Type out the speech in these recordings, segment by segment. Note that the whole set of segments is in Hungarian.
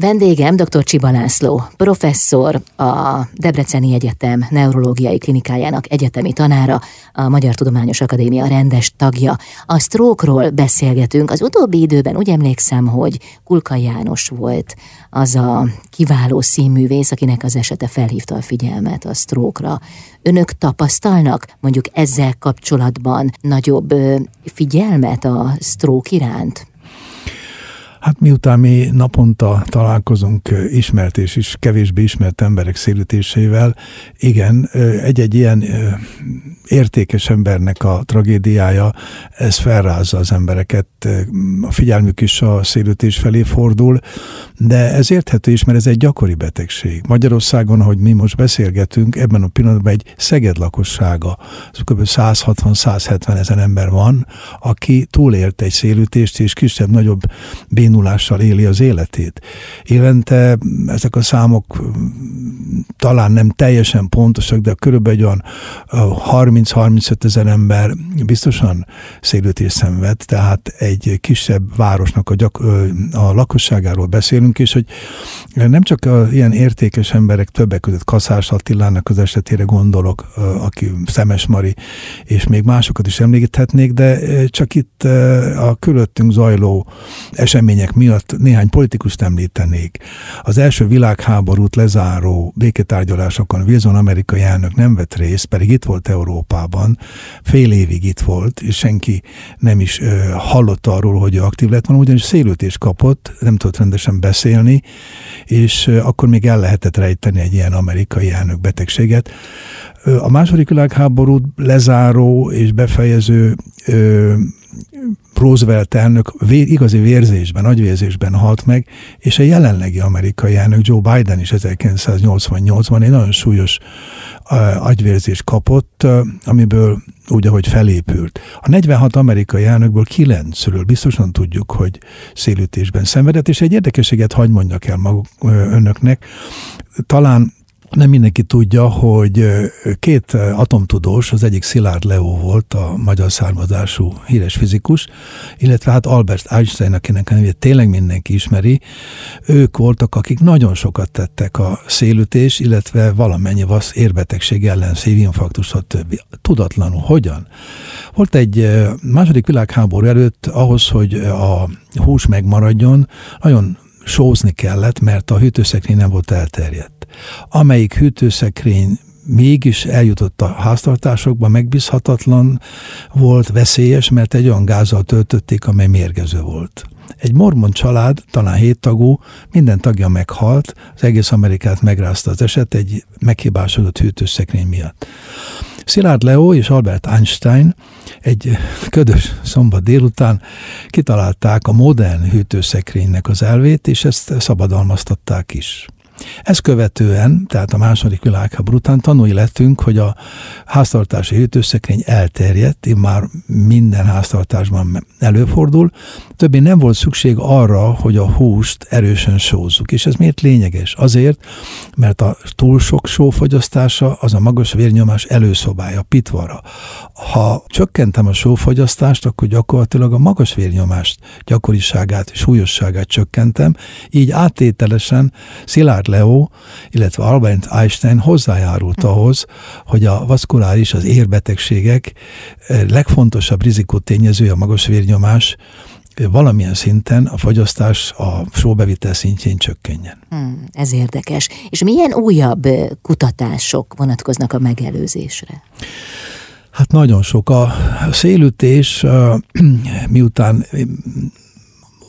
Vendégem dr. Csiba László, professzor, a Debreceni Egyetem neurológiai klinikájának egyetemi tanára, a Magyar Tudományos Akadémia rendes tagja. A stroke beszélgetünk. Az utóbbi időben úgy emlékszem, hogy Kulka János volt az a kiváló színművész, akinek az esete felhívta a figyelmet a stroke Önök tapasztalnak mondjuk ezzel kapcsolatban nagyobb figyelmet a stroke iránt? Hát miután mi naponta találkozunk ismert és is kevésbé ismert emberek szélütéseivel, igen, egy-egy ilyen értékes embernek a tragédiája, ez felrázza az embereket, a figyelmük is a szélütés felé fordul, de ez érthető is, mert ez egy gyakori betegség. Magyarországon, ahogy mi most beszélgetünk, ebben a pillanatban egy Szeged lakossága, kb. 160-170 ezer ember van, aki túlélt egy szélütést, és kisebb-nagyobb bénulással éli az életét. Évente ezek a számok talán nem teljesen pontosak, de körülbelül egy olyan 30-35 ezer ember biztosan szélütés szenved, tehát egy kisebb városnak a, gyak, a lakosságáról beszélünk, és hogy nem csak ilyen értékes emberek többek között Kaszás Attilának az esetére gondolok, aki Szemes Mari, és még másokat is említhetnék, de csak itt a körülöttünk zajló események miatt néhány politikust említenék. Az első világháborút lezáró béketárgyalásokon Wilson amerikai elnök nem vett részt, pedig itt volt Európában, fél évig itt volt, és senki nem is ö, hallott arról, hogy ő aktív lett volna, ugyanis szélültés kapott, nem tudott rendesen beszélni, és ö, akkor még el lehetett rejteni egy ilyen amerikai elnök betegséget. A második világháborút lezáró és befejező Roosevelt elnök igazi vérzésben, agyvérzésben halt meg, és a jelenlegi amerikai elnök Joe Biden is 1988-ban egy nagyon súlyos agyvérzést kapott, amiből úgy, ahogy felépült. A 46 amerikai elnökből 9-ről biztosan tudjuk, hogy szélütésben szenvedett, és egy érdekességet hagy mondjak el maguk önöknek. Talán nem mindenki tudja, hogy két atomtudós, az egyik Szilárd Leo volt, a magyar származású híres fizikus, illetve hát Albert Einstein, akinek a nevét tényleg mindenki ismeri, ők voltak, akik nagyon sokat tettek a szélütés, illetve valamennyi vasz érbetegség ellen, szívinfarktus, stb. Tudatlanul. Hogyan? Volt egy második világháború előtt ahhoz, hogy a hús megmaradjon, nagyon sózni kellett, mert a hűtőszekrény nem volt elterjedt. Amelyik hűtőszekrény mégis eljutott a háztartásokba, megbízhatatlan volt, veszélyes, mert egy olyan gázzal töltötték, amely mérgező volt. Egy mormon család, talán hét tagú, minden tagja meghalt, az egész Amerikát megrázta az eset egy meghibásodott hűtőszekrény miatt. Szilárd Leo és Albert Einstein egy ködös szombat délután kitalálták a modern hűtőszekrénynek az elvét, és ezt szabadalmaztatták is. Ezt követően, tehát a második világháború után tanulni lettünk, hogy a háztartási hűtőszekrény elterjedt, már minden háztartásban előfordul, többé nem volt szükség arra, hogy a húst erősen sózzuk. És ez miért lényeges? Azért, mert a túl sok sófogyasztása az a magas vérnyomás előszobája, pitvara. Ha csökkentem a sófogyasztást, akkor gyakorlatilag a magas vérnyomást gyakoriságát, súlyosságát csökkentem, így áttételesen szilárd Leo, illetve Albert Einstein hozzájárult ahhoz, hogy a vaszkuláris, az érbetegségek eh, legfontosabb rizikótényezője a magas vérnyomás, eh, valamilyen szinten a fogyasztás a sóbevitel szintjén csökkenjen. Hmm, ez érdekes. És milyen újabb eh, kutatások vonatkoznak a megelőzésre? Hát nagyon sok. A szélütés, miután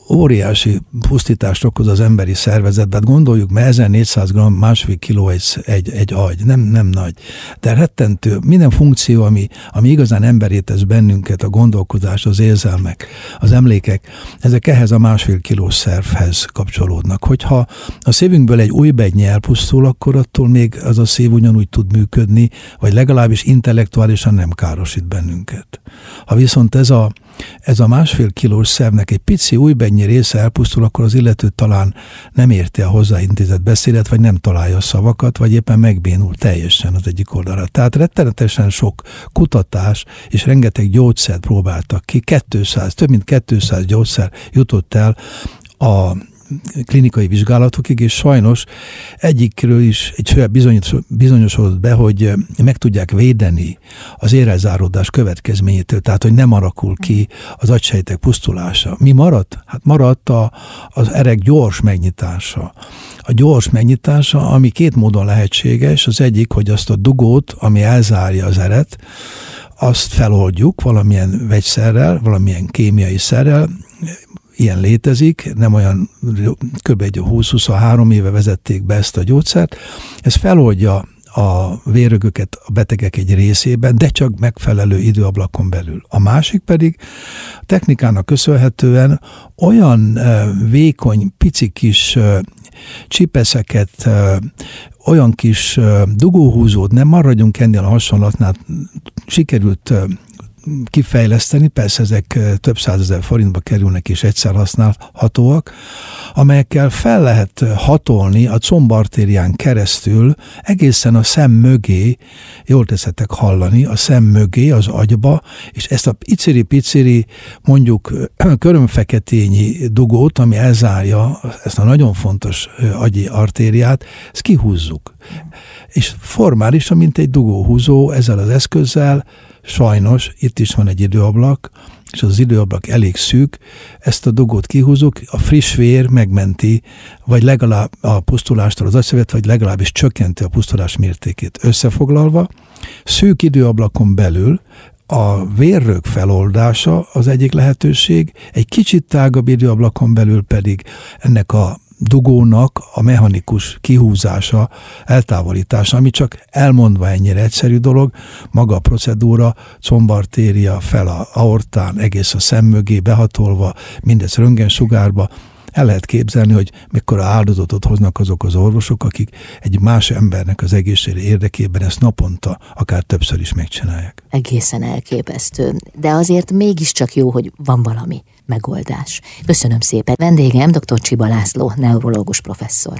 óriási pusztítást okoz az emberi szervezetbe. Hát gondoljuk, mert 1400 g, másfél kiló egy, egy, egy agy, nem, nem nagy. De rettentő, minden funkció, ami, ami igazán emberét tesz bennünket, a gondolkodás, az érzelmek, az emlékek, ezek ehhez a másfél kilós szervhez kapcsolódnak. Hogyha a szívünkből egy új begy elpusztul, akkor attól még az a szív ugyanúgy tud működni, vagy legalábbis intellektuálisan nem károsít bennünket. Ha viszont ez a ez a másfél kilós szervnek egy pici újbennyi része elpusztul, akkor az illető talán nem érti a hozzáintézett beszédet, vagy nem találja a szavakat, vagy éppen megbénul teljesen az egyik oldalra. Tehát rettenetesen sok kutatás és rengeteg gyógyszert próbáltak ki, 200, több mint 200 gyógyszer jutott el a klinikai vizsgálatokig, és sajnos egyikről is egy saját bizonyos, bizonyosodott be, hogy meg tudják védeni az érelzáródás következményétől, tehát hogy nem alakul ki az agysejtek pusztulása. Mi maradt? Hát maradt a, az erek gyors megnyitása. A gyors megnyitása, ami két módon lehetséges, az egyik, hogy azt a dugót, ami elzárja az eret, azt feloldjuk valamilyen vegyszerrel, valamilyen kémiai szerrel, ilyen létezik, nem olyan kb. 20-23 éve vezették be ezt a gyógyszert, ez feloldja a vérögöket a betegek egy részében, de csak megfelelő időablakon belül. A másik pedig a technikának köszönhetően olyan vékony, pici kis csipeszeket, olyan kis dugóhúzót, nem maradjunk ennél a hasonlatnál, sikerült kifejleszteni, persze ezek több százezer forintba kerülnek és egyszer használhatóak, amelyekkel fel lehet hatolni a combartérián keresztül egészen a szem mögé, jól teszetek hallani, a szem mögé, az agyba, és ezt a piciri-piciri, mondjuk körömfeketényi dugót, ami elzárja ezt a nagyon fontos agyi artériát, ezt kihúzzuk. És formálisan, mint egy dugóhúzó ezzel az eszközzel Sajnos itt is van egy időablak, és az időablak elég szűk, ezt a dugót kihúzunk, a friss vér megmenti, vagy legalább a pusztulástól az agyszövet, vagy legalábbis csökkenti a pusztulás mértékét. Összefoglalva, szűk időablakon belül a vérrög feloldása az egyik lehetőség, egy kicsit tágabb időablakon belül pedig ennek a dugónak a mechanikus kihúzása, eltávolítása, ami csak elmondva ennyire egyszerű dolog, maga a procedúra, combartéria fel a aortán, egész a szem mögé behatolva, mindez röntgensugárba, el lehet képzelni, hogy mekkora áldozatot hoznak azok az orvosok, akik egy más embernek az egészsége érdekében ezt naponta, akár többször is megcsinálják. Egészen elképesztő. De azért mégiscsak jó, hogy van valami megoldás. Köszönöm szépen. Vendégem dr. Csiba László, neurológus professzor.